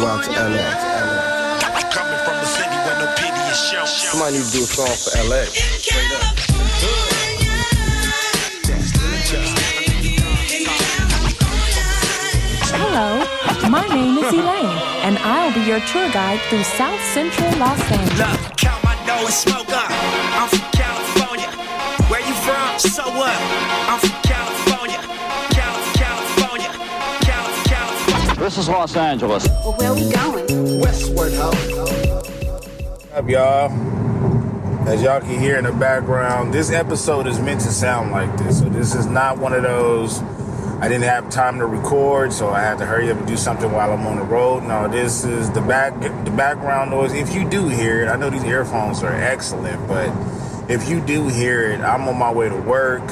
go out to LA. Coming from a city where no pity is shown. Somebody need to do a song for LA. Straight up. Hello, my name is Elaine, and I'll be your tour guide through South Central Los Angeles. Look, count my dough and smoke up. I'm from California. Where you from? So what? I'm from This is Los Angeles. Well, where are we going? Westward Ho. up, y'all? As y'all can hear in the background, this episode is meant to sound like this. So this is not one of those. I didn't have time to record, so I had to hurry up and do something while I'm on the road. No, this is the back the background noise. If you do hear it, I know these earphones are excellent, but if you do hear it, I'm on my way to work.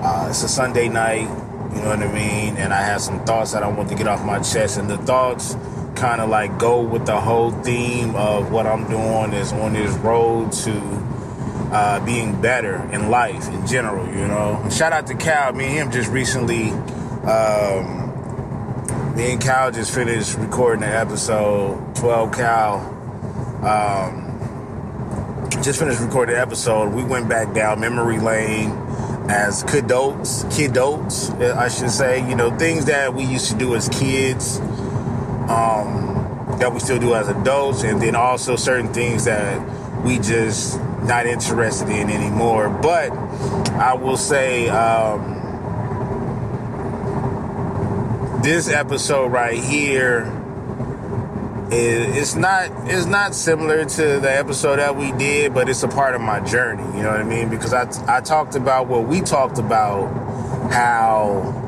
Uh, it's a Sunday night, you know what I mean, and I have some thoughts that I want to get off my chest, and the thoughts kind of like go with the whole theme of what I'm doing is on this road to uh, being better in life in general, you know. Shout out to Cal. Me and him just recently, um, me and Cal just finished recording the episode 12 Cal. Um, just finished recording the episode. We went back down memory lane as kiddos, kiddos, I should say. You know, things that we used to do as kids um, that we still do as adults, and then also certain things that we just not interested in anymore. But I will say, um, this episode right here it's not it's not similar to the episode that we did, but it's a part of my journey. You know what I mean? Because I I talked about what we talked about how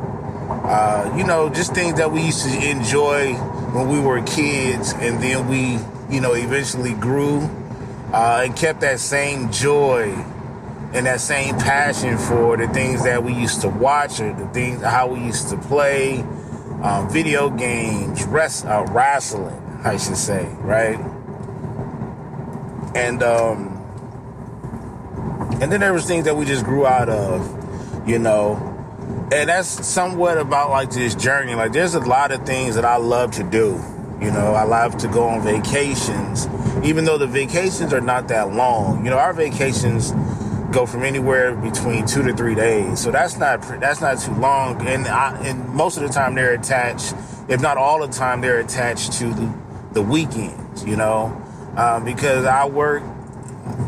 uh, you know, just things that we used to enjoy when we were kids, and then we, you know, eventually grew uh, and kept that same joy and that same passion for the things that we used to watch or the things how we used to play, um, video games, rest, uh, wrestling, I should say, right? And um, and then there was things that we just grew out of, you know and that's somewhat about like this journey. Like there's a lot of things that I love to do. You know, I love to go on vacations, even though the vacations are not that long. You know, our vacations go from anywhere between two to three days, so that's not that's not too long. And I, and most of the time they're attached, if not all the time, they're attached to the, the weekends. You know, um, because I work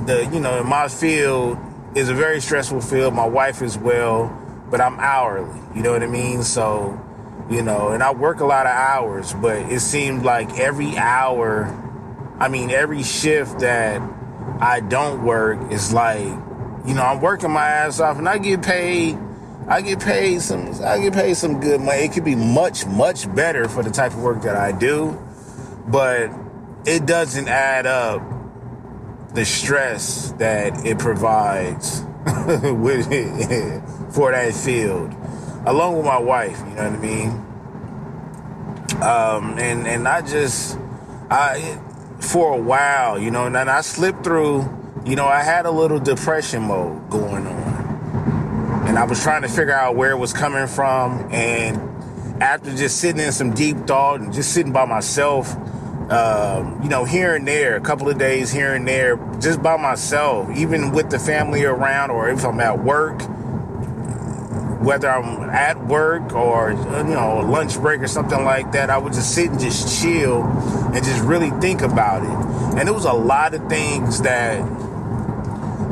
the you know in my field is a very stressful field. My wife as well but I'm hourly. You know what I mean? So, you know, and I work a lot of hours, but it seemed like every hour, I mean, every shift that I don't work is like, you know, I'm working my ass off and I get paid. I get paid some. I get paid some good money. It could be much, much better for the type of work that I do, but it doesn't add up the stress that it provides with for that field, along with my wife. You know what I mean? Um, and and I just I for a while, you know, and then I slipped through. You know, I had a little depression mode going on, and I was trying to figure out where it was coming from. And after just sitting in some deep thought and just sitting by myself, um, you know, here and there, a couple of days here and there, just by myself, even with the family around, or if I'm at work, whether I'm at work or you know lunch break or something like that, I would just sit and just chill and just really think about it. And it was a lot of things that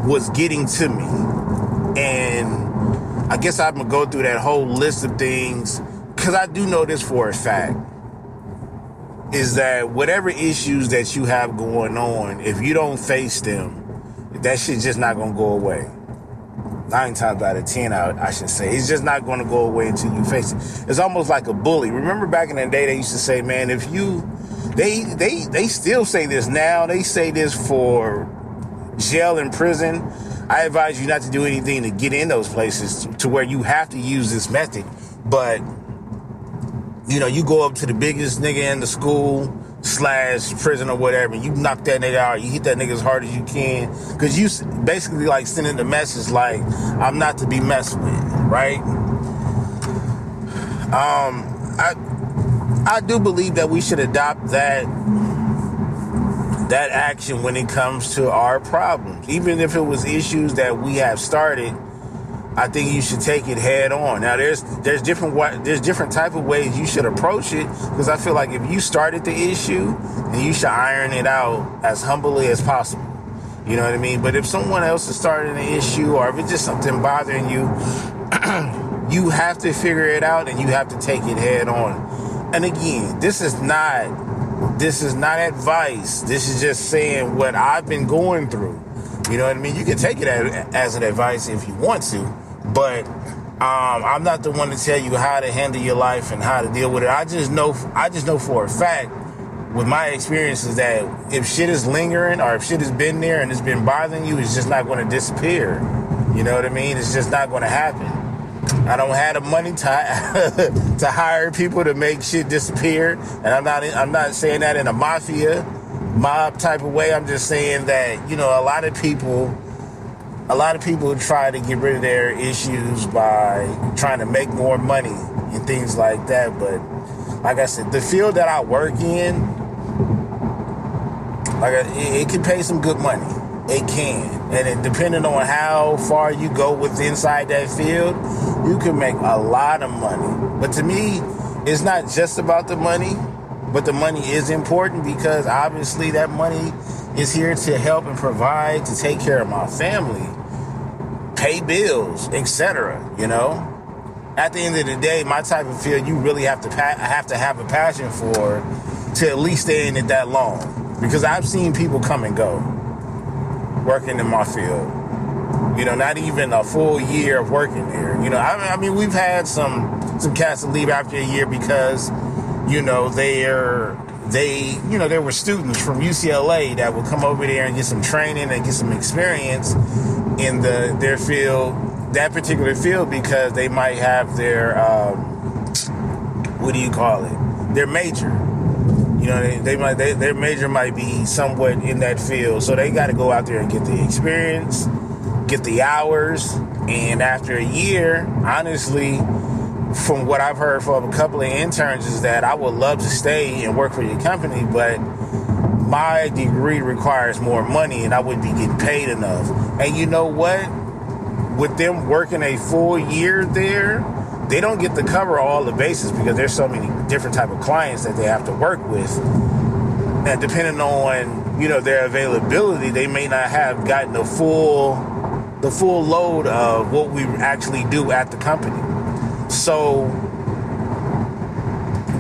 was getting to me, and I guess I'm gonna go through that whole list of things because I do know this for a fact is that whatever issues that you have going on, if you don't face them, that shit's just not gonna go away. Nine times out of ten, I, I should say, it's just not gonna go away until you face it. It's almost like a bully. Remember back in the day, they used to say, "Man, if you," they they they still say this now. They say this for jail and prison. I advise you not to do anything to get in those places to, to where you have to use this method, but you know, you go up to the biggest nigga in the school slash prison or whatever, and you knock that nigga out, you hit that nigga as hard as you can, because you basically like sending the message like, I'm not to be messed with, right? Um, I I do believe that we should adopt that that action when it comes to our problems. Even if it was issues that we have started, I think you should take it head on. Now there's there's different wa- there's different type of ways you should approach it because I feel like if you started the issue, then you should iron it out as humbly as possible. You know what I mean? But if someone else is starting the issue or if it's just something bothering you, you have to figure it out and you have to take it head on. And again, this is not this is not advice. This is just saying what I've been going through. You know what I mean? You can take it as an advice if you want to, but um, I'm not the one to tell you how to handle your life and how to deal with it. I just know I just know for a fact with my experiences that if shit is lingering or if shit has been there and it's been bothering you, it's just not going to disappear. You know what I mean? It's just not going to happen. I don't have the money to to hire people to make shit disappear, and I'm not I'm not saying that in a mafia mob type of way. I'm just saying that you know a lot of people a lot of people try to get rid of their issues by trying to make more money and things like that. But like I said, the field that I work in, like uh, it, it can pay some good money. It can, and it, depending on how far you go with inside that field, you can make a lot of money. But to me, it's not just about the money, but the money is important because obviously that money is here to help and provide to take care of my family, pay bills, etc. You know, at the end of the day, my type of field, you really have to pa- have to have a passion for to at least stay in it that long because I've seen people come and go working in my field. You know, not even a full year of working there. You know, I, I mean, we've had some some cats leave after a year because, you know, they're they, you know, there were students from UCLA that would come over there and get some training and get some experience in the their field, that particular field, because they might have their um, what do you call it? Their major. You know, they, they might they, their major might be somewhat in that field, so they got to go out there and get the experience, get the hours, and after a year, honestly, from what I've heard from a couple of interns, is that I would love to stay and work for your company, but my degree requires more money, and I wouldn't be getting paid enough. And you know what? With them working a full year there, they don't get to cover all the bases because there's so many different type of clients that they have to work with. And depending on you know their availability, they may not have gotten the full the full load of what we actually do at the company. So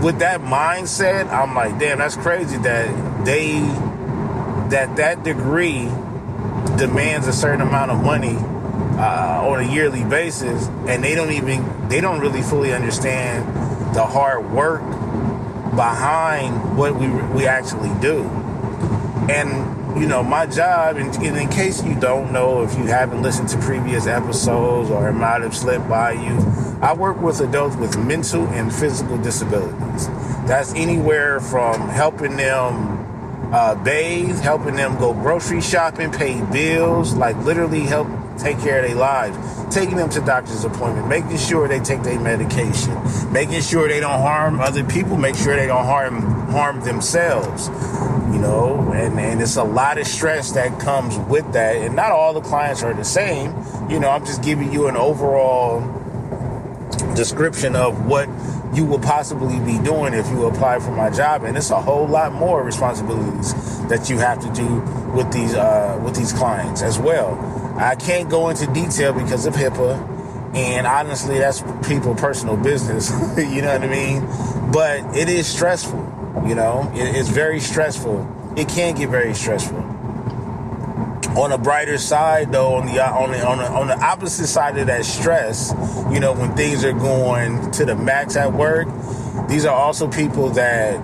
with that mindset, I'm like, damn, that's crazy that they that that degree demands a certain amount of money uh, on a yearly basis, and they don't even they don't really fully understand the hard work behind what we we actually do. And you know, my job, and in, case you don't know, if you haven't listened to previous episodes or it might have slipped by you, I work with adults with mental and physical disabilities. That's anywhere from helping them uh, bathe, helping them go grocery shopping, pay bills, like literally help take care of their lives, taking them to doctor's appointment, making sure they take their medication, making sure they don't harm other people, make sure they don't harm harm themselves. Know, and, and it's a lot of stress that comes with that. And not all the clients are the same. You know, I'm just giving you an overall description of what you will possibly be doing if you apply for my job. And it's a whole lot more responsibilities that you have to do with these uh, with these clients as well. I can't go into detail because of hipaa. And honestly that's people personal business. You know what i mean? But it is stressful you know? It, it's very stressful it can get very stressful. On the brighter side though on the on the on the, on the opposite side of that stress you know when things are going to the max at work these are also people that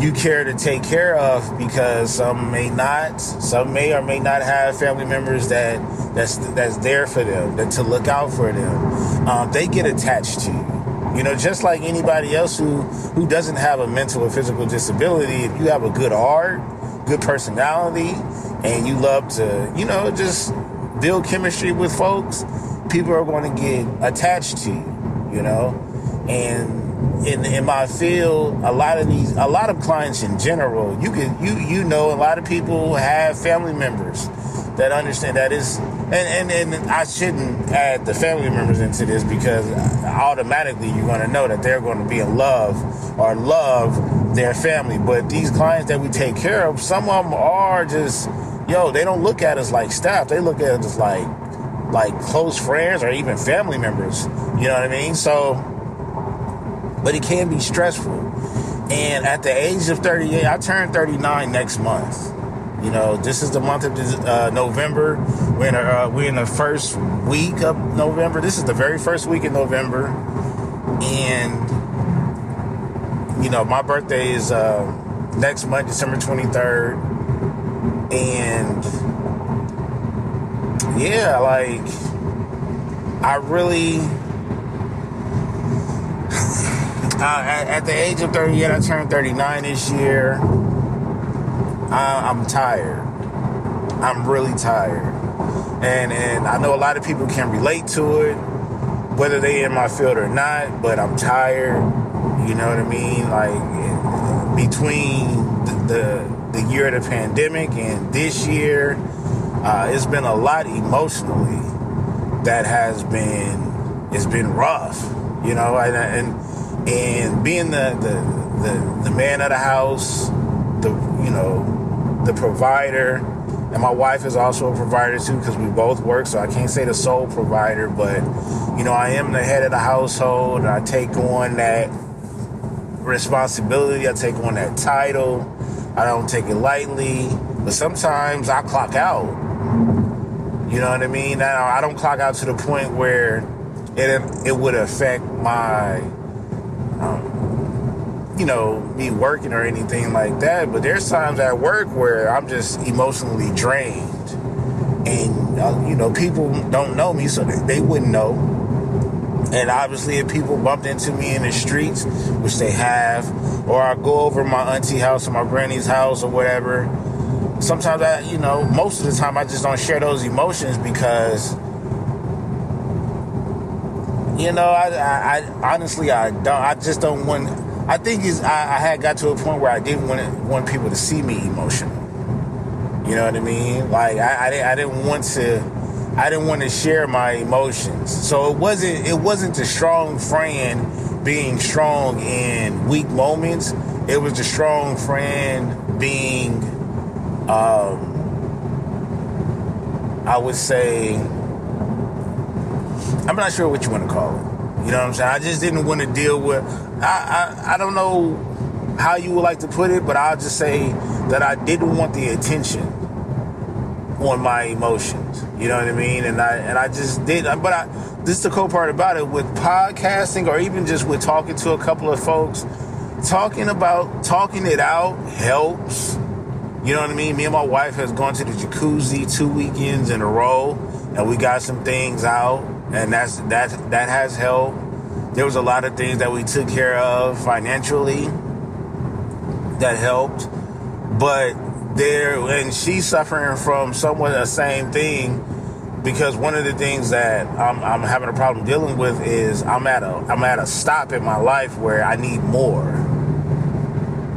you care to take care of because some may not some may or may not have family members that that's that's there for them that to look out for them. Um, they get attached to you you know just like anybody else who who doesn't have a mental or physical disability if you have a good heart good personality and you love to, you know, just build chemistry with folks, people are going to get attached to you, you know? And in in my field, a lot of these, a lot of clients in general, you can you you know, a lot of people have family members that understand that is, and and and I shouldn't add the family members into this because automatically you're going to know that they're going to be in love or love their family. But these clients that we take care of, some of them are just, yo, they don't look at us like staff. They look at us like like close friends or even family members. You know what I mean? So, but it can be stressful. And at the age of 38, I turn 39 next month. You know, this is the month of uh, November. We're in, uh, we're in the first week of November. This is the very first week in November. And, you know, my birthday is uh, next month, December 23rd. And, yeah, like, I really. at, at the age of 38, I turned 39 this year. I, I'm tired. I'm really tired. And and I know a lot of people can relate to it, whether they in my field or not, but I'm tired. You know what I mean? Like between the the, the year of the pandemic and this year, uh, it's been a lot emotionally that has been it's been rough. You know, and and, and being the, the the the man of the house, the you know the provider, and my wife is also a provider too because we both work. So I can't say the sole provider, but you know I am the head of the household. I take on that responsibility. I take on that title. I don't take it lightly, but sometimes I clock out. You know what I mean? Now I don't clock out to the point where it it would affect my. You know, me working or anything like that. But there's times at work where I'm just emotionally drained. And, uh, you know, people don't know me, so they, they wouldn't know. And obviously, if people bumped into me in the streets, which they have, or I go over my auntie house or my granny's house or whatever, sometimes I, you know, most of the time I just don't share those emotions because, you know, I, I, I honestly, I don't, I just don't want, I think is I, I, had got to a point where I didn't want want people to see me emotional. You know what I mean? Like I, I, I didn't want to I didn't want to share my emotions. So it wasn't it wasn't the strong friend being strong in weak moments. It was the strong friend being um I would say I'm not sure what you want to call it. You know what I'm saying? I just didn't want to deal with. I, I I don't know how you would like to put it, but I'll just say that I didn't want the attention on my emotions. You know what I mean? And I and I just did. But I this is the cool part about it with podcasting, or even just with talking to a couple of folks. Talking about talking it out helps. You know what I mean? Me and my wife has gone to the jacuzzi two weekends in a row, and we got some things out and that's that that has helped. There was a lot of things that we took care of financially that helped, but there and she's suffering from somewhat the same thing because one of the things that I'm, I'm having a problem dealing with is I'm at a I'm at a stop in my life where I need more.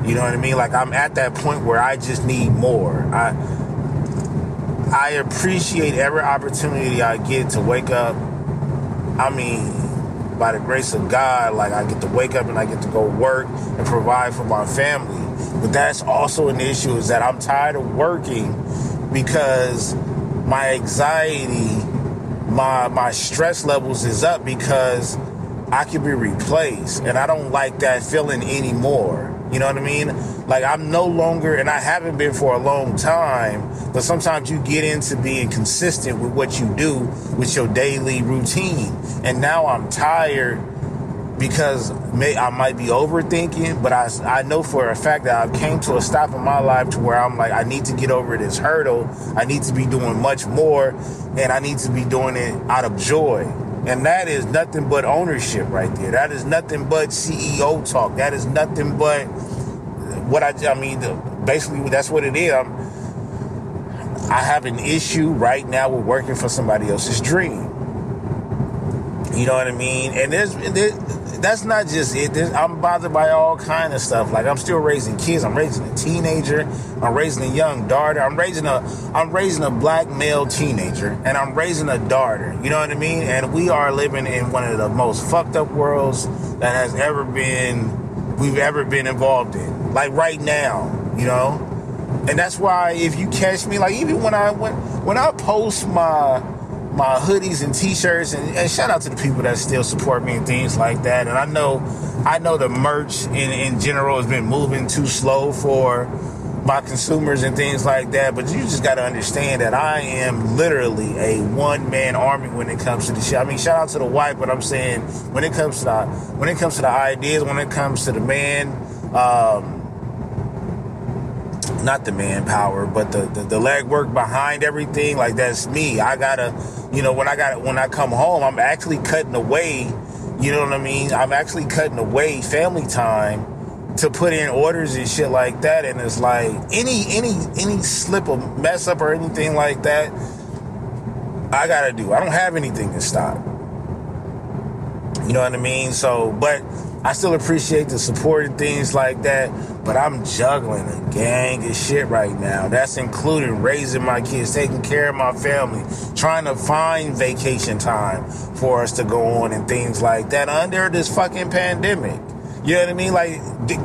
You know what I mean? Like I'm at that point where I just need more. I I appreciate every opportunity I get to wake up I mean, by the grace of God, like I get to wake up and I get to go work and provide for my family. But that's also an issue is that I'm tired of working because my anxiety, my my stress levels is up because I can be replaced and I don't like that feeling anymore. You know what I mean? Like I'm no longer, and I haven't been for a long time, but sometimes you get into being consistent with what you do with your daily routine. And now I'm tired because may, I might be overthinking, but I, I know for a fact that I've came to a stop in my life to where I'm like, I need to get over this hurdle. I need to be doing much more, and I need to be doing it out of joy. And that is nothing but ownership right there. That is nothing but CEO talk. That is nothing but what I, I mean, basically that's what it is. I'm, I have an issue right now with working for somebody else's dream. You know what I mean? And there's, there's that's not just it. I'm bothered by all kind of stuff. Like I'm still raising kids. I'm raising a teenager. I'm raising a young daughter. I'm raising a I'm raising a black male teenager, and I'm raising a daughter. You know what I mean? And we are living in one of the most fucked up worlds that has ever been we've ever been involved in. Like right now, you know. And that's why if you catch me, like even when I when when I post my my hoodies and t-shirts and, and, shout out to the people that still support me and things like that and i know i know the merch in, in general has been moving too slow for my consumers and things like that but you just got to understand that i am literally a one-man army when it comes to the shit i mean shout out to the white but i'm saying when it comes to the when it comes to the ideas when it comes to the man um, not the manpower, but the, the, the legwork behind everything. Like that's me. I gotta, you know, when I got when I come home, I'm actually cutting away. You know what I mean? I'm actually cutting away family time to put in orders and shit like that. And it's like any any any slip of mess up or anything like that, I gotta do. I don't have anything to stop. You know what I mean? So, but I still appreciate the support and things like that, but I'm juggling a gang of shit right now. That's including raising my kids, taking care of my family, trying to find vacation time for us to go on and things like that under this fucking pandemic. You know what I mean? Like,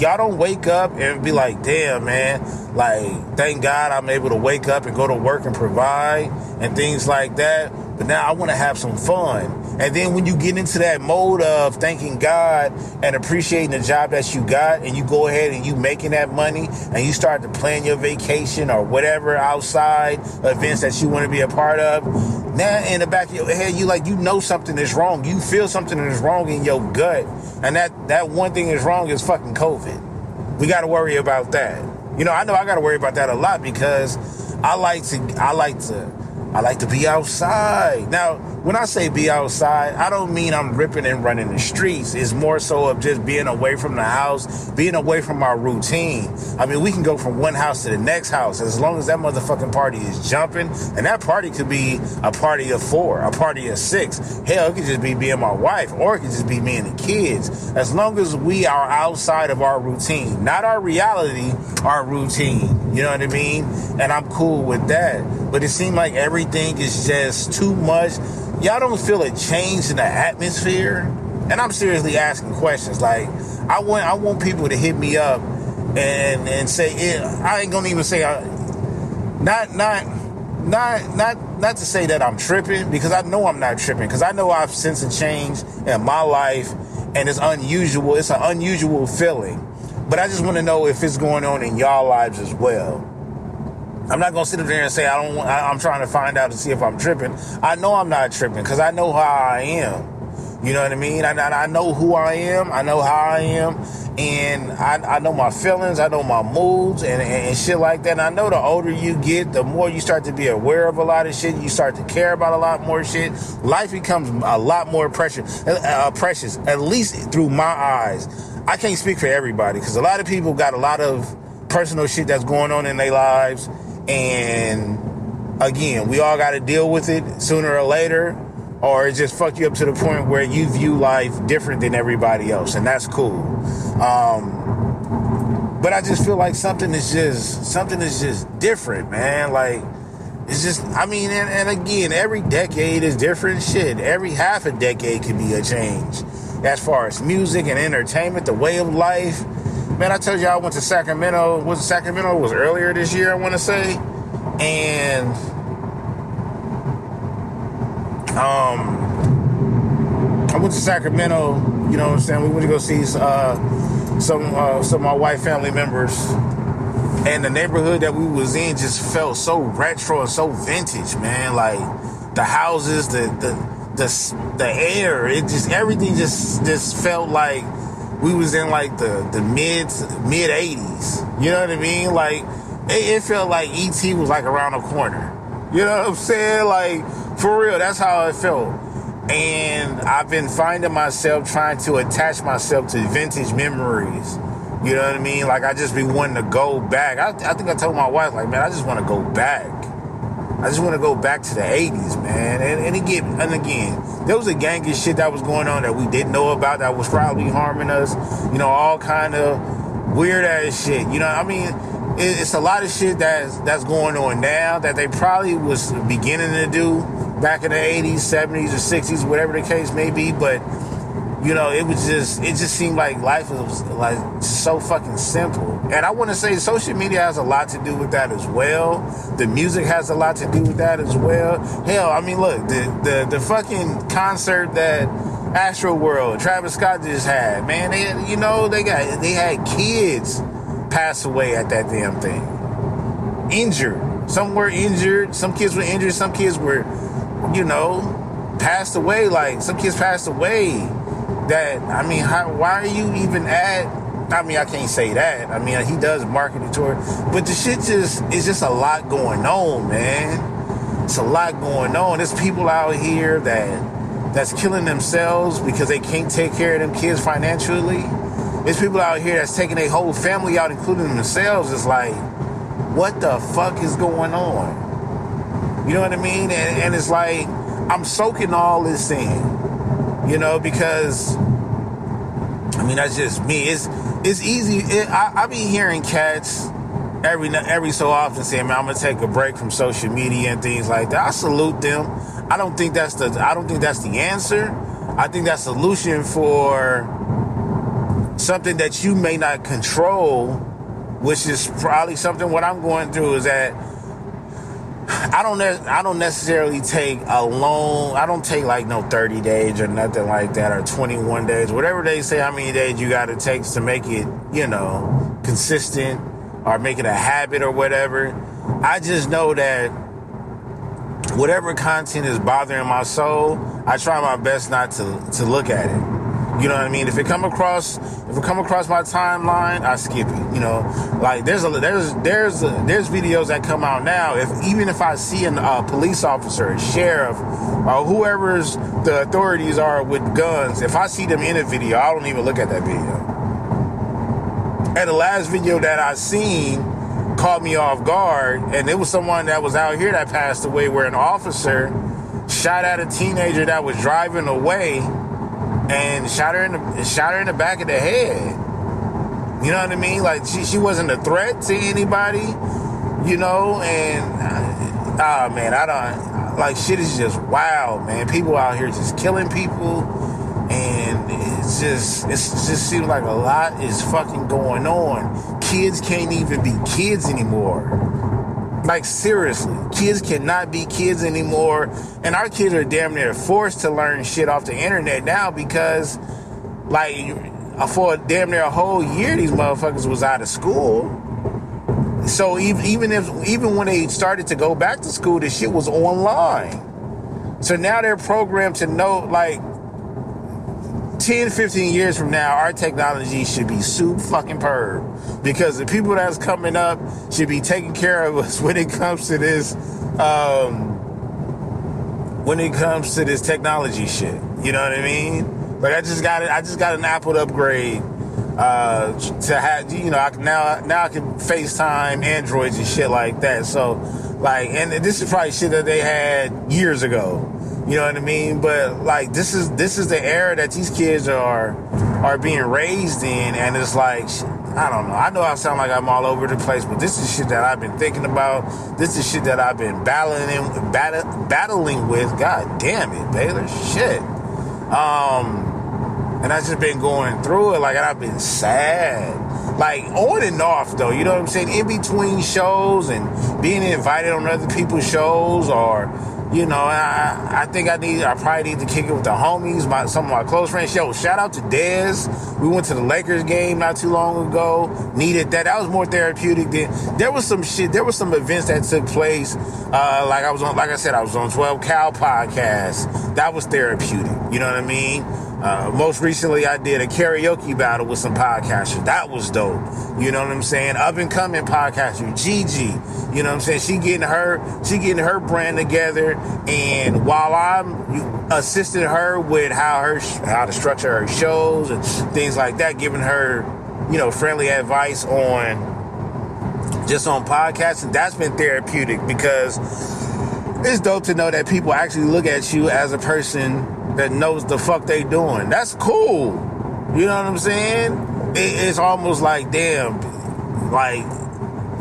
y'all don't wake up and be like, damn, man, like, thank God I'm able to wake up and go to work and provide and things like that. But now I want to have some fun. And then when you get into that mode of thanking God and appreciating the job that you got, and you go ahead and you making that money, and you start to plan your vacation or whatever outside events that you want to be a part of, now in the back of your head, you like you know something is wrong. You feel something is wrong in your gut, and that that one thing is wrong is fucking COVID. We got to worry about that. You know, I know I got to worry about that a lot because I like to I like to I like to be outside. Now, when I say be outside, I don't mean I'm ripping and running the streets. It's more so of just being away from the house, being away from our routine. I mean, we can go from one house to the next house as long as that motherfucking party is jumping. And that party could be a party of four, a party of six. Hell, it could just be me and my wife, or it could just be me and the kids. As long as we are outside of our routine, not our reality, our routine. You know what I mean? And I'm cool with that. But it seemed like everything is just too much. Y'all don't feel a change in the atmosphere? And I'm seriously asking questions. Like, I want I want people to hit me up and and say, yeah, I ain't gonna even say I, not not not not not to say that I'm tripping because I know I'm not tripping because I know I've sensed a change in my life and it's unusual. It's an unusual feeling. But I just want to know if it's going on in y'all lives as well. I'm not gonna sit up there and say I don't. I, I'm trying to find out to see if I'm tripping. I know I'm not tripping because I know how I am. You know what I mean? I, I, know who I am. I know how I am, and I, I know my feelings. I know my moods and, and, and, shit like that. And I know the older you get, the more you start to be aware of a lot of shit. You start to care about a lot more shit. Life becomes a lot more precious. Uh, precious, at least through my eyes. I can't speak for everybody because a lot of people got a lot of personal shit that's going on in their lives. And again, we all got to deal with it sooner or later, or it just fuck you up to the point where you view life different than everybody else. And that's cool. Um, but I just feel like something is just, something is just different, man. Like, it's just, I mean, and, and again, every decade is different shit. Every half a decade can be a change as far as music and entertainment, the way of life. Man, I told you I went to Sacramento. Was Sacramento It was earlier this year, I want to say, and um, I went to Sacramento. You know what I'm saying? We went to go see uh, some uh, some of my white family members, and the neighborhood that we was in just felt so retro and so vintage, man. Like the houses, the the the the air, it just everything just just felt like we was in like the the mid mid eighties. You know what I mean? Like it, it, felt like ET was like around the corner. You know what I'm saying? Like for real, that's how it felt. And I've been finding myself trying to attach myself to vintage memories. You know what I mean? Like I just be wanting to go back. I, I think I told my wife, like, man, I just want to go back. I just want to go back to the 80s, man. And, and again, and again, there was a gang of shit that was going on that we didn't know about that was probably harming us. You know, all kind of weird ass shit. You know, I mean, it, it's a lot of shit that's that's going on now that they probably was beginning to do back in the 80s, 70s, or 60s, whatever the case may be. But you know, it was just it just seemed like life was like so fucking simple. And I want to say social media has a lot to do with that as well. The music has a lot to do with that as well. Hell, I mean, look, the the, the fucking concert that Astro World, Travis Scott just had, man, they you know, they got they had kids pass away at that damn thing. Injured. Some were injured, some kids were injured, some kids were, you know, passed away. Like some kids passed away that I mean, how, why are you even at? I mean, I can't say that. I mean, he does marketing tour, but the shit just is just a lot going on, man. It's a lot going on. There's people out here that that's killing themselves because they can't take care of them kids financially. There's people out here that's taking their whole family out, including themselves. It's like, what the fuck is going on? You know what I mean? And, and it's like I'm soaking all this in you know, because I mean that's just me. It's it's easy. It, I, I be hearing cats every every so often saying, "Man, I'm gonna take a break from social media and things like that." I salute them. I don't think that's the I don't think that's the answer. I think that's solution for something that you may not control, which is probably something what I'm going through is that I don't I don't necessarily take a long I don't take like no 30 days or nothing like that or 21 days. Whatever they say how many days you got to take to make it you know consistent or make it a habit or whatever. I just know that whatever content is bothering my soul I try my best not to to look at it you know what I mean? If it come across, if it come across my timeline, I skip it. You know, like there's a there's there's a, there's videos that come out now. If even if I see a uh, police officer, a sheriff, or whoever's the authorities are with guns, if I see them in a video, I don't even look at that video. And the last video that I seen caught me off guard, and it was someone that was out here that passed away, where an officer shot at a teenager that was driving away and shot her in the shot her in the back of the head. You know what I mean? Like she she wasn't a threat to anybody, you know. And uh, oh man, I don't like shit is just wild, man. People out here just killing people, and it's just it's it just seems like a lot is fucking going on. Kids can't even be kids anymore. Like seriously, kids cannot be kids anymore, and our kids are damn near forced to learn shit off the internet now because, like, for damn near a whole year, these motherfuckers was out of school. So even even if even when they started to go back to school, the shit was online. So now they're programmed to know like 10, 15 years from now, our technology should be soup fucking perb. Because the people that's coming up should be taking care of us when it comes to this, um, when it comes to this technology shit. You know what I mean? Like I just got it. I just got an Apple upgrade uh, to have. You know, I can now now I can FaceTime Androids and shit like that. So, like, and this is probably shit that they had years ago. You know what I mean? But like this is this is the era that these kids are are being raised in, and it's like I don't know. I know I sound like I'm all over the place, but this is shit that I've been thinking about. This is shit that I've been battling in, battle, battling with. God damn it, Baylor, shit. Um, and I've just been going through it. Like, and I've been sad. Like on and off though, you know what I'm saying? In between shows and being invited on other people's shows or you know, I, I think I need, I probably need to kick it with the homies, my some of my close friends. Yo, shout out to Dez. We went to the Lakers game not too long ago. Needed that. That was more therapeutic than there was some shit. There was some events that took place. Uh, like I was on, like I said, I was on 12 Cal podcast. That was therapeutic. You know what I mean? Uh, most recently, I did a karaoke battle with some podcasters. That was dope. You know what I'm saying? Up and coming podcaster, Gigi. You know what I'm saying? She getting her, she getting her brand together. And while I'm assisting her with how her, how to structure her shows and things like that, giving her, you know, friendly advice on just on podcasting, that's been therapeutic because it's dope to know that people actually look at you as a person that knows the fuck they doing. That's cool. You know what I'm saying? It, it's almost like damn, like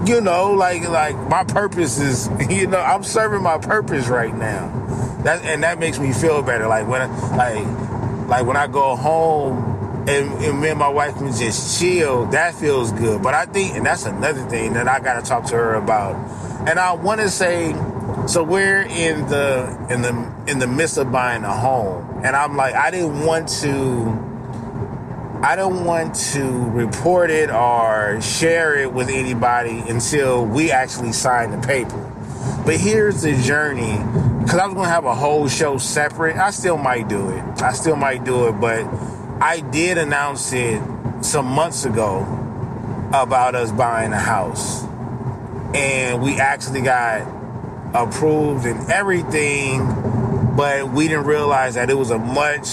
you know, like like my purpose is, you know, I'm serving my purpose right now. That and that makes me feel better. Like when, I, like, like when I go home and, and me and my wife can just chill, that feels good. But I think, and that's another thing that I got to talk to her about. And I want to say, so we're in the in the in the midst of buying a home, and I'm like, I didn't want to. I don't want to report it or share it with anybody until we actually sign the paper. But here's the journey because I was going to have a whole show separate. I still might do it. I still might do it, but I did announce it some months ago about us buying a house. And we actually got approved and everything, but we didn't realize that it was a much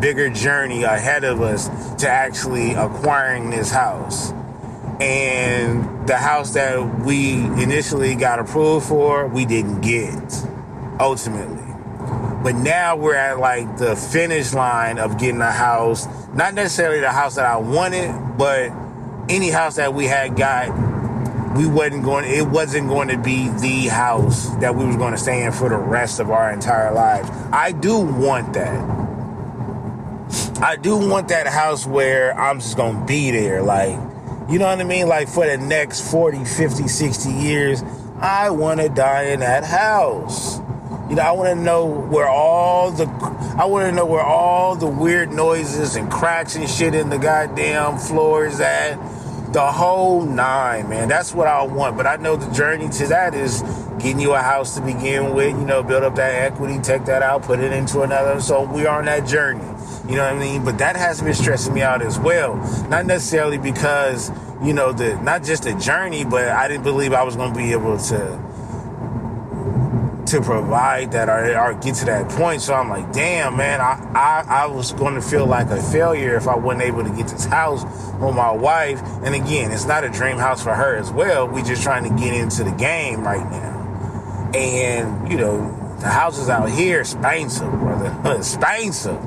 bigger journey ahead of us to actually acquiring this house. And the house that we initially got approved for, we didn't get ultimately. But now we're at like the finish line of getting a house. Not necessarily the house that I wanted, but any house that we had got, we wasn't going. It wasn't going to be the house that we was going to stay in for the rest of our entire lives. I do want that. I do want that house where I'm just going to be there. Like, you know what I mean? Like for the next 40, 50, 60 years, I want to die in that house. You know, I want to know where all the I want to know where all the weird noises and cracks and shit in the goddamn floors at. The whole nine, man. That's what I want. But I know the journey to that is getting you a house to begin with. You know, build up that equity, take that out, put it into another. So we are on that journey. You know what I mean? But that has been stressing me out as well. Not necessarily because you know the not just the journey, but I didn't believe I was going to be able to to provide that or, or get to that point. So I'm like, damn, man, I, I, I was going to feel like a failure if I wasn't able to get this house with my wife. And again, it's not a dream house for her as well. We just trying to get into the game right now. And, you know, the houses out here expensive, brother. expensive.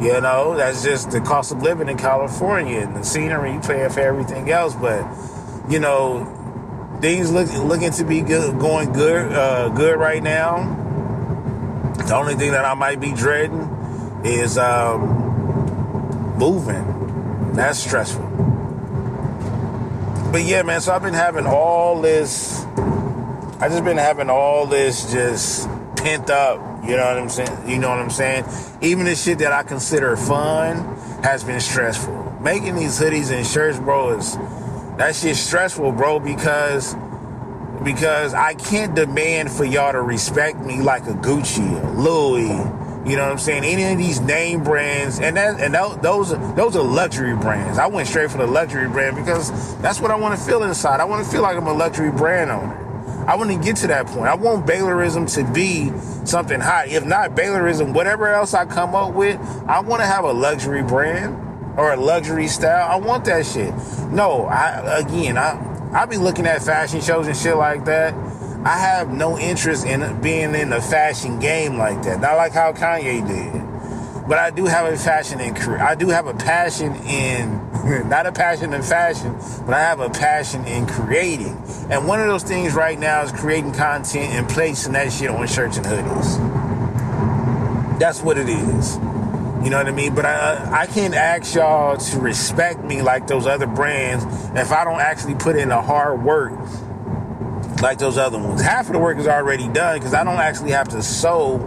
You know, that's just the cost of living in California and the scenery, you paying for everything else. But, you know, things look looking to be good, going good, uh, good right now. The only thing that I might be dreading is um, moving. That's stressful. But yeah, man. So I've been having all this. I just been having all this just pent up. You know what I'm saying? You know what I'm saying? Even the shit that I consider fun has been stressful. Making these hoodies and shirts, bro, is that shit's stressful, bro, because because I can't demand for y'all to respect me like a Gucci or Louis. You know what I'm saying? Any of these name brands, and that and those those are luxury brands. I went straight for the luxury brand because that's what I want to feel inside. I want to feel like I'm a luxury brand owner. I want to get to that point. I want Baylorism to be something hot. If not Baylorism, whatever else I come up with, I want to have a luxury brand or a luxury style. I want that shit. No, I again, I I be looking at fashion shows and shit like that. I have no interest in being in the fashion game like that. Not like how Kanye did. But I do have a fashion in I do have a passion in not a passion in fashion, but I have a passion in creating. And one of those things right now is creating content and placing that shit on shirts and hoodies. That's what it is. You know what I mean? But I I can't ask y'all to respect me like those other brands if I don't actually put in the hard work like those other ones. Half of the work is already done because I don't actually have to sew,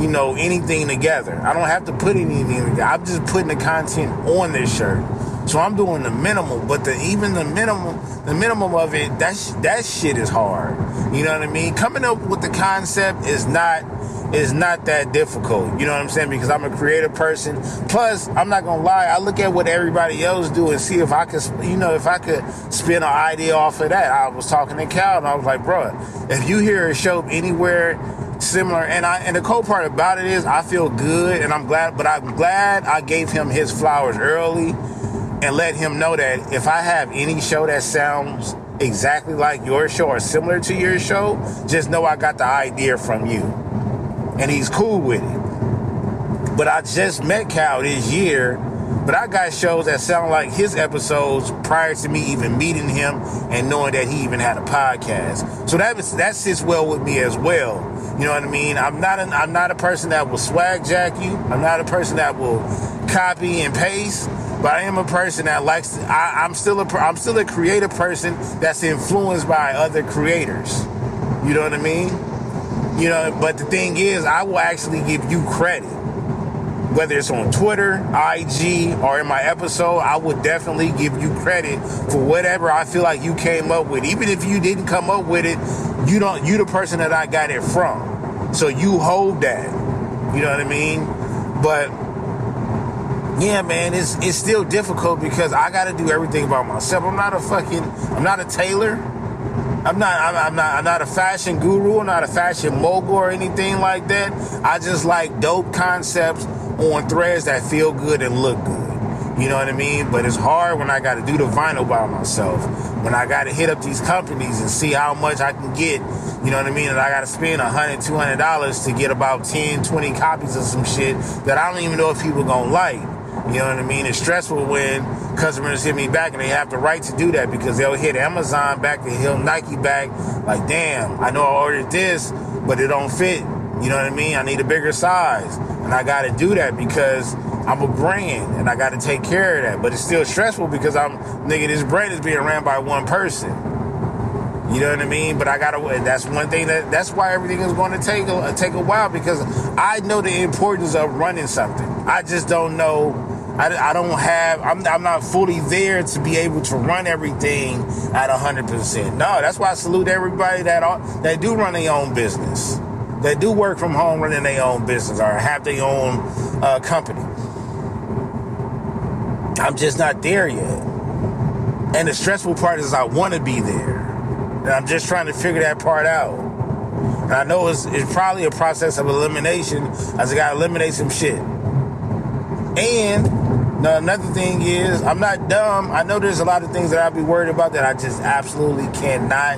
you know, anything together. I don't have to put anything together. I'm just putting the content on this shirt. So I'm doing the minimum, but the even the minimum, the minimum of it, that's that shit is hard. You know what I mean? Coming up with the concept is not is not that difficult. You know what I'm saying? Because I'm a creative person. Plus, I'm not gonna lie. I look at what everybody else do and see if I could, you know, if I could spin an idea off of that. I was talking to Cal and I was like, bro, if you hear a show anywhere similar, and I and the cool part about it is I feel good and I'm glad, but I'm glad I gave him his flowers early and let him know that if I have any show that sounds exactly like your show or similar to your show, just know I got the idea from you. And he's cool with it. But I just met Cal this year, but I got shows that sound like his episodes prior to me even meeting him and knowing that he even had a podcast. So that that sits well with me as well. You know what I mean? I'm not an, I'm not a person that will swag jack you. I'm not a person that will copy and paste. But I am a person that likes. To, I, I'm still a. I'm still a creative person that's influenced by other creators. You know what I mean? You know. But the thing is, I will actually give you credit, whether it's on Twitter, IG, or in my episode. I would definitely give you credit for whatever I feel like you came up with, even if you didn't come up with it. You don't. You the person that I got it from, so you hold that. You know what I mean? But yeah, man, it's it's still difficult because I got to do everything by myself. I'm not a fucking, I'm not a tailor. I'm not, I'm, I'm, not, I'm not a fashion guru. I'm not a fashion mogul or anything like that. I just like dope concepts on threads that feel good and look good. You know what I mean? But it's hard when I got to do the vinyl by myself. When I got to hit up these companies and see how much I can get. You know what I mean? And I got to spend a hundred, two hundred dollars to get about 10, 20 copies of some shit that I don't even know if people gonna like. You know what I mean? It's stressful when customers hit me back and they have the right to do that because they'll hit Amazon back, they hit Nike back. Like, damn, I know I ordered this, but it don't fit. You know what I mean? I need a bigger size. And I got to do that because I'm a brand and I got to take care of that. But it's still stressful because I'm, nigga, this brand is being ran by one person. You know what I mean? But I gotta. That's one thing that. That's why everything is going to take a, take a while because I know the importance of running something. I just don't know. I, I don't have. I'm, I'm not fully there to be able to run everything at hundred percent. No, that's why I salute everybody that are, that do run their own business, that do work from home running their own business or have their own uh, company. I'm just not there yet. And the stressful part is I want to be there. And I'm just trying to figure that part out. And I know it's, it's probably a process of elimination as I got to eliminate some shit. And another thing is, I'm not dumb. I know there's a lot of things that I'll be worried about that I just absolutely cannot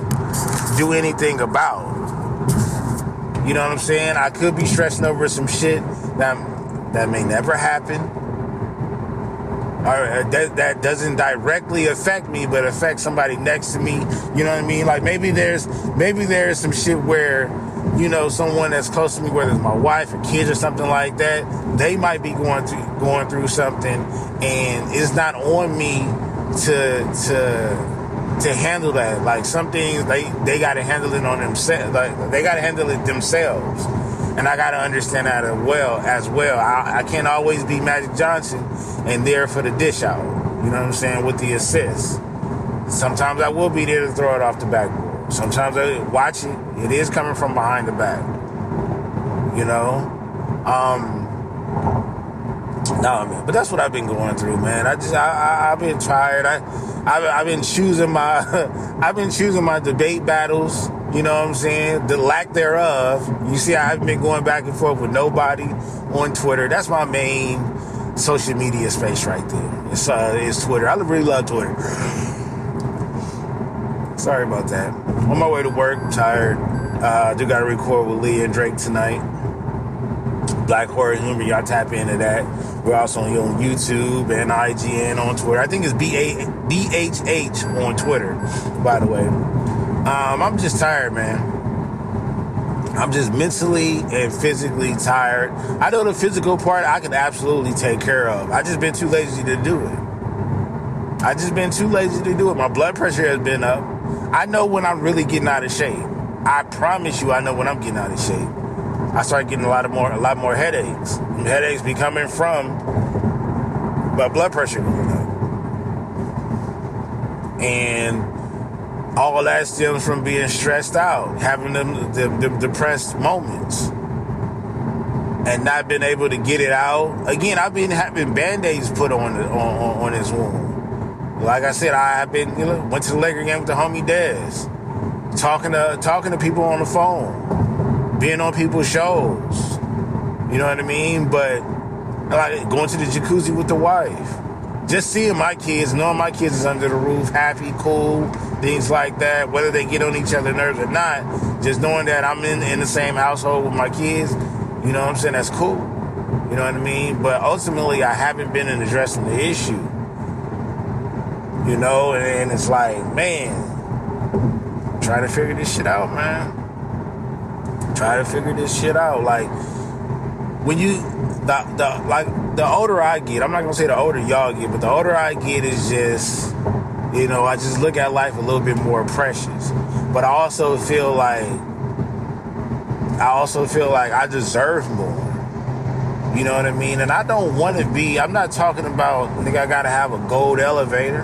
do anything about. You know what I'm saying? I could be stressing over some shit that, that may never happen or uh, that, that doesn't directly affect me, but affects somebody next to me. You know what I mean? Like maybe there's maybe there's some shit where you know someone that's close to me, whether it's my wife or kids or something like that, they might be going through going through something, and it's not on me to to to handle that. Like some things they they got to handle it on themselves. Like they got to handle it themselves and I got to understand that as well. As well, I, I, can't always be Magic Johnson and there for the dish out. You know what I'm saying with the assist. Sometimes I will be there to throw it off the backboard. Sometimes I watch it. It is coming from behind the back. You know, um, nah, man. But that's what I've been going through, man. I just I, I have been tired. I I've, I've been choosing my I've been choosing my debate battles you know what I'm saying? The lack thereof. You see, I haven't been going back and forth with nobody on Twitter. That's my main social media space right there. It's, uh, it's Twitter. I really love Twitter. Sorry about that. On my way to work, I'm tired. Uh, I do got to record with Lee and Drake tonight. Black Horror Humor, y'all tap into that. We're also on YouTube and IGN on Twitter. I think it's BHH on Twitter, by the way. Um, I'm just tired, man. I'm just mentally and physically tired. I know the physical part I can absolutely take care of. I just been too lazy to do it. I just been too lazy to do it. My blood pressure has been up. I know when I'm really getting out of shape. I promise you, I know when I'm getting out of shape. I start getting a lot of more, a lot more headaches. Headaches be coming from my blood pressure going up. And all that stems from being stressed out, having them, them depressed moments, and not being able to get it out. Again, I've been having band-aids put on on, on this wound. Like I said, I have been you know went to the Laker game with the homie Dez, talking to talking to people on the phone, being on people's shows. You know what I mean? But like going to the jacuzzi with the wife just seeing my kids, knowing my kids is under the roof, happy, cool, things like that, whether they get on each other's nerves or not, just knowing that I'm in, in the same household with my kids, you know what I'm saying? That's cool. You know what I mean? But ultimately, I haven't been in addressing the issue. You know, and, and it's like, man, try to figure this shit out, man. Try to figure this shit out. Like, when you, the, the, like, the older I get, I'm not gonna say the older y'all get, but the older I get is just, you know, I just look at life a little bit more precious. But I also feel like, I also feel like I deserve more. You know what I mean? And I don't want to be, I'm not talking about, nigga, I gotta have a gold elevator.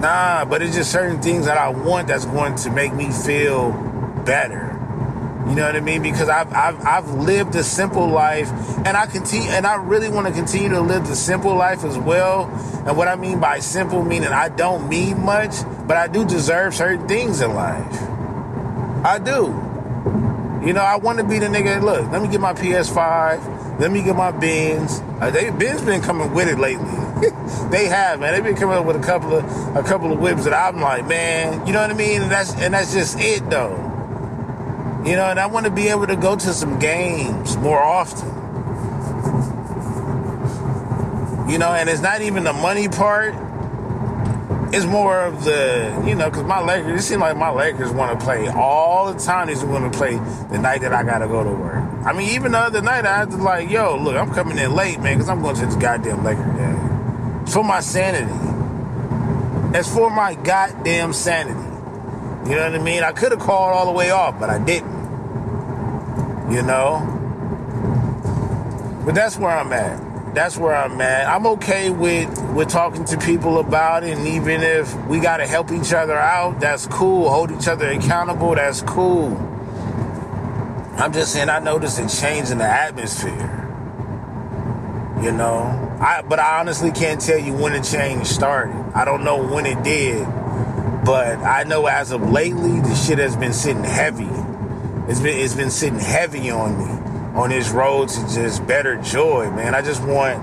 Nah, but it's just certain things that I want that's going to make me feel better. You know what I mean? Because I've, I've, I've lived a simple life and I continue, and I really want to continue to live the simple life as well. And what I mean by simple, meaning I don't mean much, but I do deserve certain things in life. I do. You know, I want to be the nigga. Look, let me get my PS5. Let me get my Benz. Uh, they Benz been coming with it lately. they have, man. They've been coming up with a couple of a couple of whips that I'm like, man. You know what I mean? And that's and that's just it, though. You know, and I want to be able to go to some games more often. You know, and it's not even the money part. It's more of the, you know, because my Lakers, it seems like my Lakers want to play all the time. They want to play the night that I got to go to work. I mean, even the other night, I had to, like, yo, look, I'm coming in late, man, because I'm going to this goddamn Laker game. It's for my sanity. It's for my goddamn sanity. You know what I mean? I could have called all the way off, but I didn't. You know? But that's where I'm at that's where I'm at. I'm okay with with talking to people about it, and even if we got to help each other out, that's cool. Hold each other accountable, that's cool. I'm just saying, I noticed a change in the atmosphere. You know, I but I honestly can't tell you when the change started. I don't know when it did, but I know as of lately, the shit has been sitting heavy. It's been it's been sitting heavy on me on this road to just better joy, man. I just want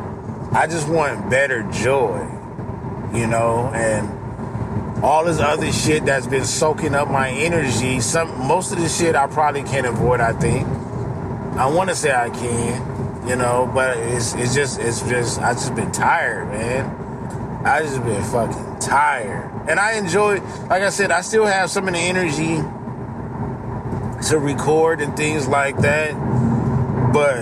I just want better joy. You know, and all this other shit that's been soaking up my energy, some most of the shit I probably can't avoid, I think. I wanna say I can, you know, but it's it's just it's just I just been tired, man. I just been fucking tired. And I enjoy like I said, I still have some of the energy to record and things like that but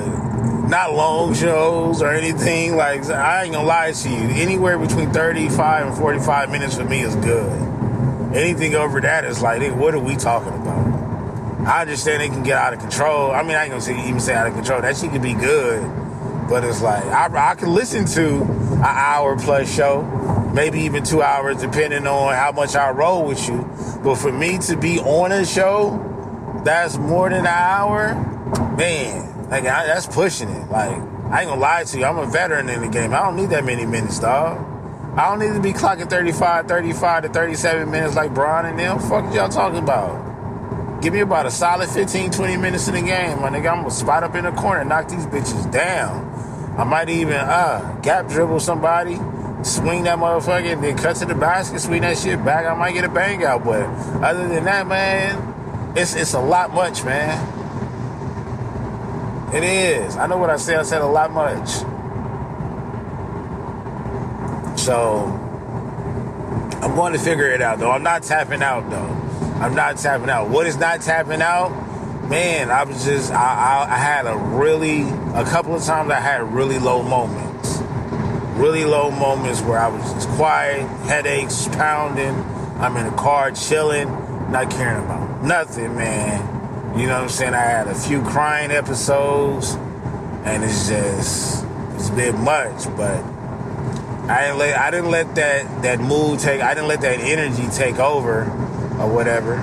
not long shows or anything. Like I ain't gonna lie to you, anywhere between 35 and 45 minutes for me is good. Anything over that is like, what are we talking about? I understand it can get out of control. I mean, I ain't gonna say, even say out of control. That shit can be good, but it's like I, I can listen to an hour plus show, maybe even two hours, depending on how much I roll with you. But for me to be on a show that's more than an hour, man, like I, that's pushing it. Like I ain't gonna lie to you, I'm a veteran in the game. I don't need that many minutes, dog. I don't need to be clocking 35, 35 to 37 minutes like Bron and them. Fuck y'all talking about? Give me about a solid 15, 20 minutes in the game, my nigga. I'm gonna spot up in the corner, knock these bitches down. I might even uh gap dribble somebody, swing that motherfucker, and then cut to the basket, swing that shit back. I might get a bang out, but other than that, man, it's it's a lot much, man. It is. I know what I said. I said a lot much. So I'm going to figure it out though. I'm not tapping out though. I'm not tapping out. What is not tapping out? Man, I was just I, I, I had a really a couple of times I had really low moments. Really low moments where I was just quiet, headaches pounding. I'm in the car chilling, not caring about nothing, man you know what I'm saying? I had a few crying episodes, and it's just it's a bit much, but I didn't let I didn't let that that mood take I didn't let that energy take over or whatever.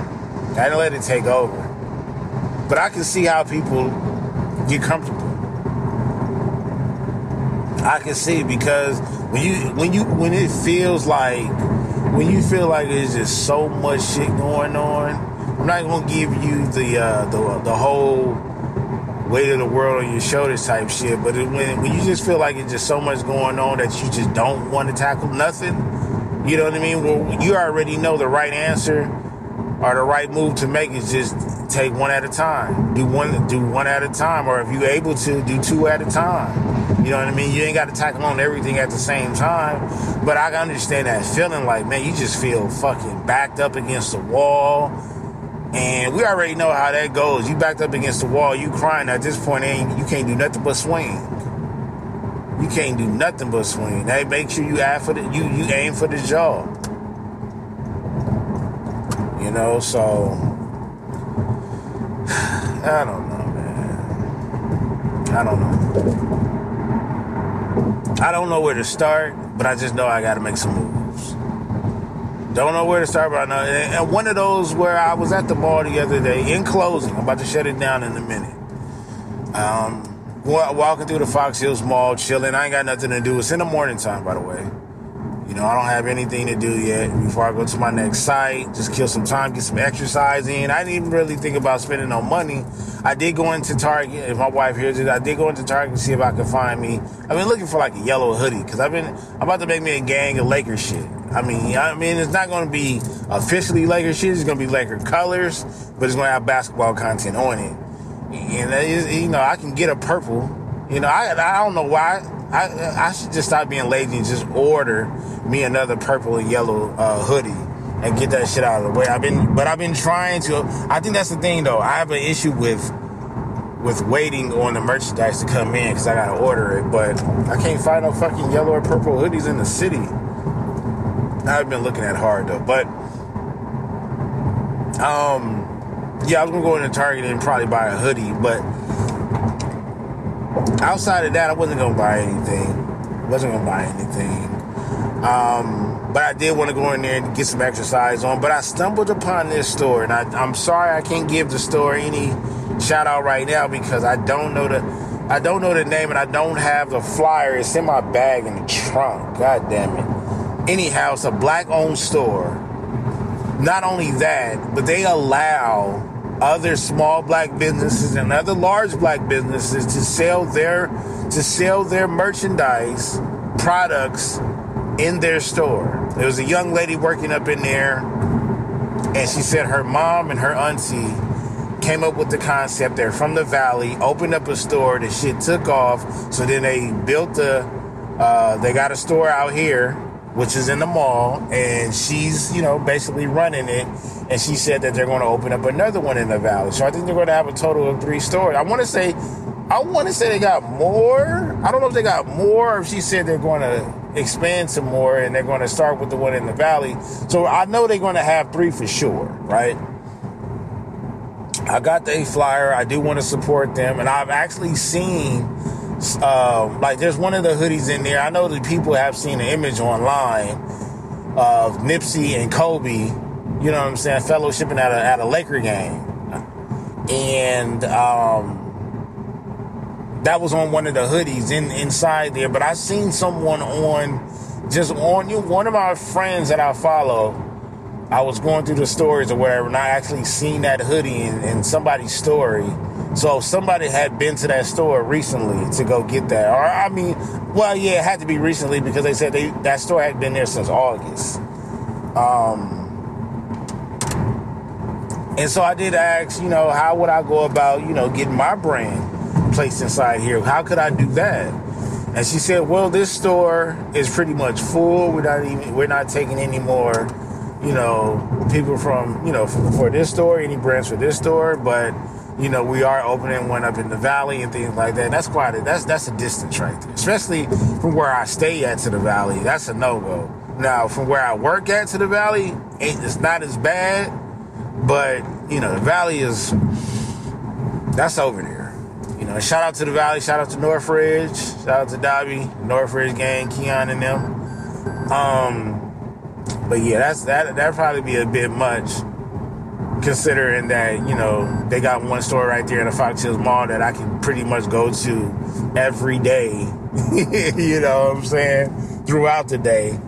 I didn't let it take over. But I can see how people get comfortable. I can see because when you when you when it feels like when you feel like there's just so much shit going on I'm not gonna give you the uh, the the whole weight of the world on your shoulders type shit. But it, when when you just feel like it's just so much going on that you just don't want to tackle nothing, you know what I mean? Well, you already know the right answer or the right move to make is just take one at a time. Do one do one at a time, or if you're able to, do two at a time. You know what I mean? You ain't got to tackle on everything at the same time. But I understand that feeling like, man, you just feel fucking backed up against the wall. And we already know how that goes. You backed up against the wall, you crying at this point, ain't you can't do nothing but swing. You can't do nothing but swing. Hey, make sure you aim for the you you aim for the jaw. You know, so I don't know, man. I don't know. I don't know where to start, but I just know I got to make some moves. Don't know where to start, but I know. And one of those where I was at the mall the other day, in closing, I'm about to shut it down in a minute. Um, walking through the Fox Hills Mall, chilling. I ain't got nothing to do. It's in the morning time, by the way. You know, I don't have anything to do yet before I go to my next site. Just kill some time, get some exercise in. I didn't even really think about spending no money. I did go into Target. If my wife hears it, I did go into Target to see if I could find me. I've been looking for like a yellow hoodie because I've been I'm about to make me a gang of Lakers shit. I mean, I mean, it's not going to be officially Laker shit. It's going to be Laker colors, but it's going to have basketball content on it. And you know, I can get a purple. You know, I I don't know why. I I should just stop being lazy and just order me another purple and yellow uh, hoodie and get that shit out of the way. I've been, but I've been trying to. I think that's the thing though. I have an issue with with waiting on the merchandise to come in because I gotta order it, but I can't find no fucking yellow or purple hoodies in the city. I've been looking at hard though, but um, yeah, I was gonna go into Target and probably buy a hoodie, but outside of that, I wasn't gonna buy anything. wasn't gonna buy anything. Um, but I did want to go in there and get some exercise on. But I stumbled upon this store, and I, I'm sorry I can't give the store any shout out right now because I don't know the I don't know the name and I don't have the flyer. It's in my bag in the trunk. God damn it. Anyhow, it's a black owned store. Not only that, but they allow other small black businesses and other large black businesses to sell their to sell their merchandise products in their store. There was a young lady working up in there, and she said her mom and her auntie came up with the concept. They're from the valley, opened up a store. The shit took off. So then they built a, uh, they got a store out here, which is in the mall, and she's, you know, basically running it. And she said that they're going to open up another one in the valley. So I think they're going to have a total of three stores. I want to say, I want to say they got more. I don't know if they got more, or if she said they're going to expand some more and they're going to start with the one in the valley. So I know they're going to have three for sure, right? I got the flyer. I do want to support them, and I've actually seen uh, like there's one of the hoodies in there. I know that people have seen an image online of Nipsey and Kobe. You know what I'm saying? Fellowshipping at a at a Laker game, and um, that was on one of the hoodies in inside there. But I seen someone on just on you one of my friends that I follow. I was going through the stories or whatever, and I actually seen that hoodie in, in somebody's story. So somebody had been to that store recently to go get that. Or I mean, well, yeah, it had to be recently because they said they that store had been there since August. Um, and so I did ask, you know, how would I go about, you know, getting my brand placed inside here. How could I do that? And she said, "Well, this store is pretty much full. We're not even we're not taking any more, you know, people from you know for, for this store, any brands for this store, but." You know, we are opening one up in the valley and things like that. And that's quite a, that's that's a distance right there, especially from where I stay at to the valley. That's a no go. Now, from where I work at to the valley, it's not as bad, but you know, the valley is that's over there. You shout out to the Valley, shout out to Northridge, shout out to Dobby, Northridge gang, Keon and them. Um, but yeah, that's that. That'd probably be a bit much, considering that you know they got one store right there in the Fox Hills Mall that I can pretty much go to every day. you know what I'm saying? Throughout the day.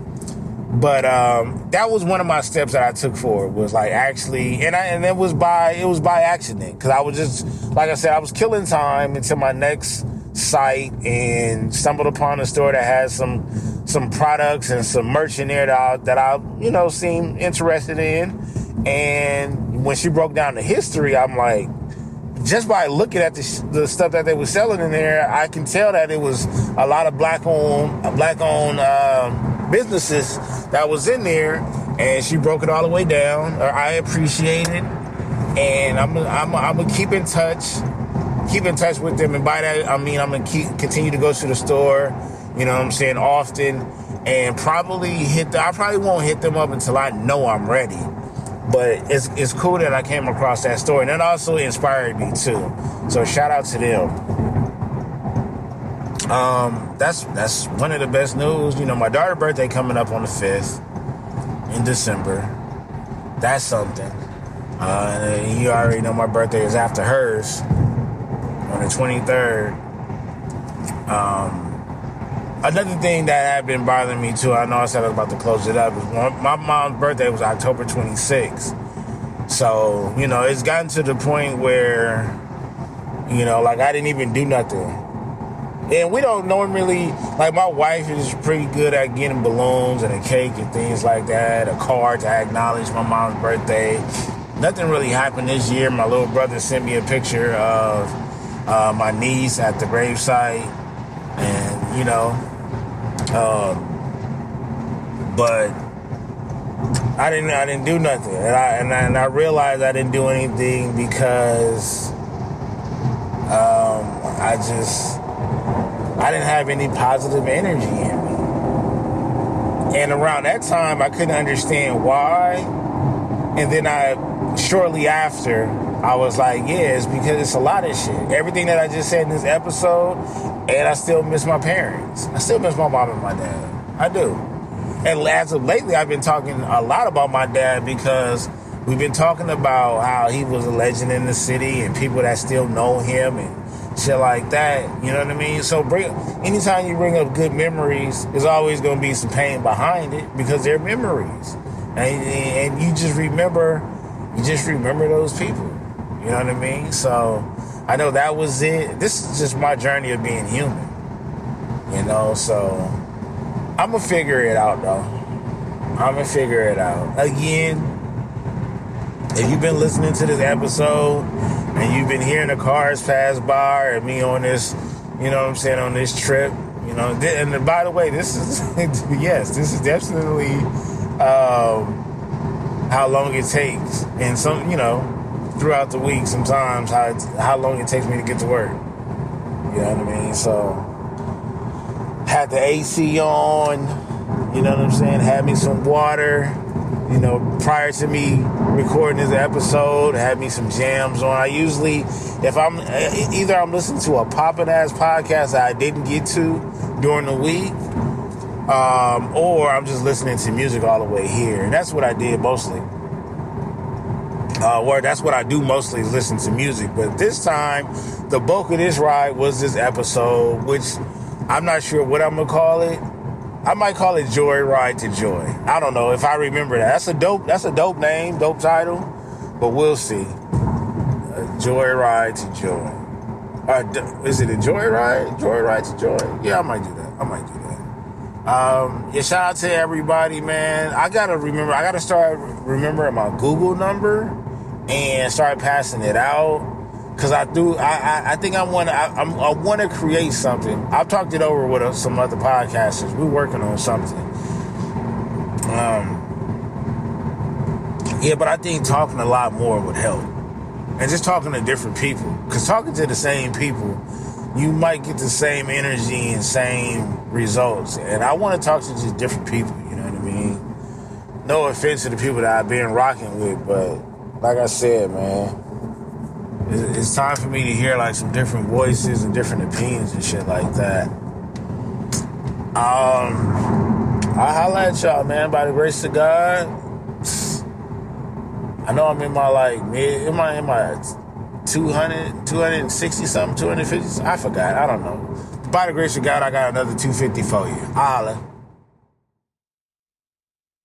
But um, that was one of my steps that I took forward was like actually, and I, and it was by it was by accident because I was just like I said I was killing time until my next site and stumbled upon a store that has some some products and some merch in there that I, that I you know seemed interested in, and when she broke down the history, I'm like. Just by looking at the, the stuff that they were selling in there, I can tell that it was a lot of black owned, black owned um, businesses that was in there, and she broke it all the way down. I appreciate it, and I'm I'm I'm gonna keep in touch, keep in touch with them, and by that I mean I'm gonna keep continue to go to the store. You know what I'm saying often, and probably hit. The, I probably won't hit them up until I know I'm ready. But it's it's cool that I came across that story, and that also inspired me too. So shout out to them. Um, that's that's one of the best news. You know, my daughter's birthday coming up on the fifth in December. That's something. Uh, and you already know my birthday is after hers on the twenty third. Um, another thing that had been bothering me too. I know I said I was about to close it up. My mom's birthday was October twenty sixth. So you know, it's gotten to the point where you know, like I didn't even do nothing and we don't normally like my wife is pretty good at getting balloons and a cake and things like that, a card to acknowledge my mom's birthday. Nothing really happened this year. My little brother sent me a picture of uh, my niece at the gravesite, and you know, um, but I didn't. I didn't do nothing, and I and I, and I realized I didn't do anything because um, I just I didn't have any positive energy in me. And around that time, I couldn't understand why. And then I, shortly after, I was like, yeah, it's because it's a lot of shit. Everything that I just said in this episode, and I still miss my parents. I still miss my mom and my dad. I do. And as of lately, I've been talking a lot about my dad because we've been talking about how he was a legend in the city and people that still know him and shit like that. You know what I mean? So bring anytime you bring up good memories, there's always going to be some pain behind it because they're memories, and, and you just remember, you just remember those people. You know what I mean? So I know that was it. This is just my journey of being human. You know, so I'm gonna figure it out though. I'm gonna figure it out again. If you've been listening to this episode and you've been hearing the cars pass by or me on this, you know what I'm saying, on this trip, you know, and by the way, this is, yes, this is definitely um, how long it takes. And some, you know, throughout the week, sometimes how, how long it takes me to get to work. You know what I mean? So, had the AC on, you know what I'm saying? Had me some water you know, prior to me recording this episode, had me some jams on. I usually, if I'm either I'm listening to a poppin' ass podcast I didn't get to during the week, um, or I'm just listening to music all the way here. And that's what I did mostly. Uh, where that's what I do mostly is listen to music. But this time, the bulk of this ride was this episode, which I'm not sure what I'm gonna call it. I might call it Joy Ride to Joy. I don't know if I remember that. That's a dope. That's a dope name, dope title. But we'll see. A Joy Ride to Joy. Uh, is it a Joy Ride? Joy Ride to Joy? Yeah, I might do that. I might do that. Um, yeah, shout out to everybody, man. I gotta remember. I gotta start remembering my Google number and start passing it out because I do. I, I, I think I want to. I, I want to create something. I've talked it over with uh, some other podcasters. We're working on something. Um. Yeah, but I think talking a lot more would help, and just talking to different people. Because talking to the same people, you might get the same energy and same results. And I want to talk to just different people. You know what I mean? No offense to the people that I've been rocking with, but like I said, man it's time for me to hear like some different voices and different opinions and shit like that. Um, I at y'all, man. By the grace of God, I know I'm in my like mid, in my in my 200, 260 something, 250. I forgot. I don't know. By the grace of God, I got another 250 for you. I holla.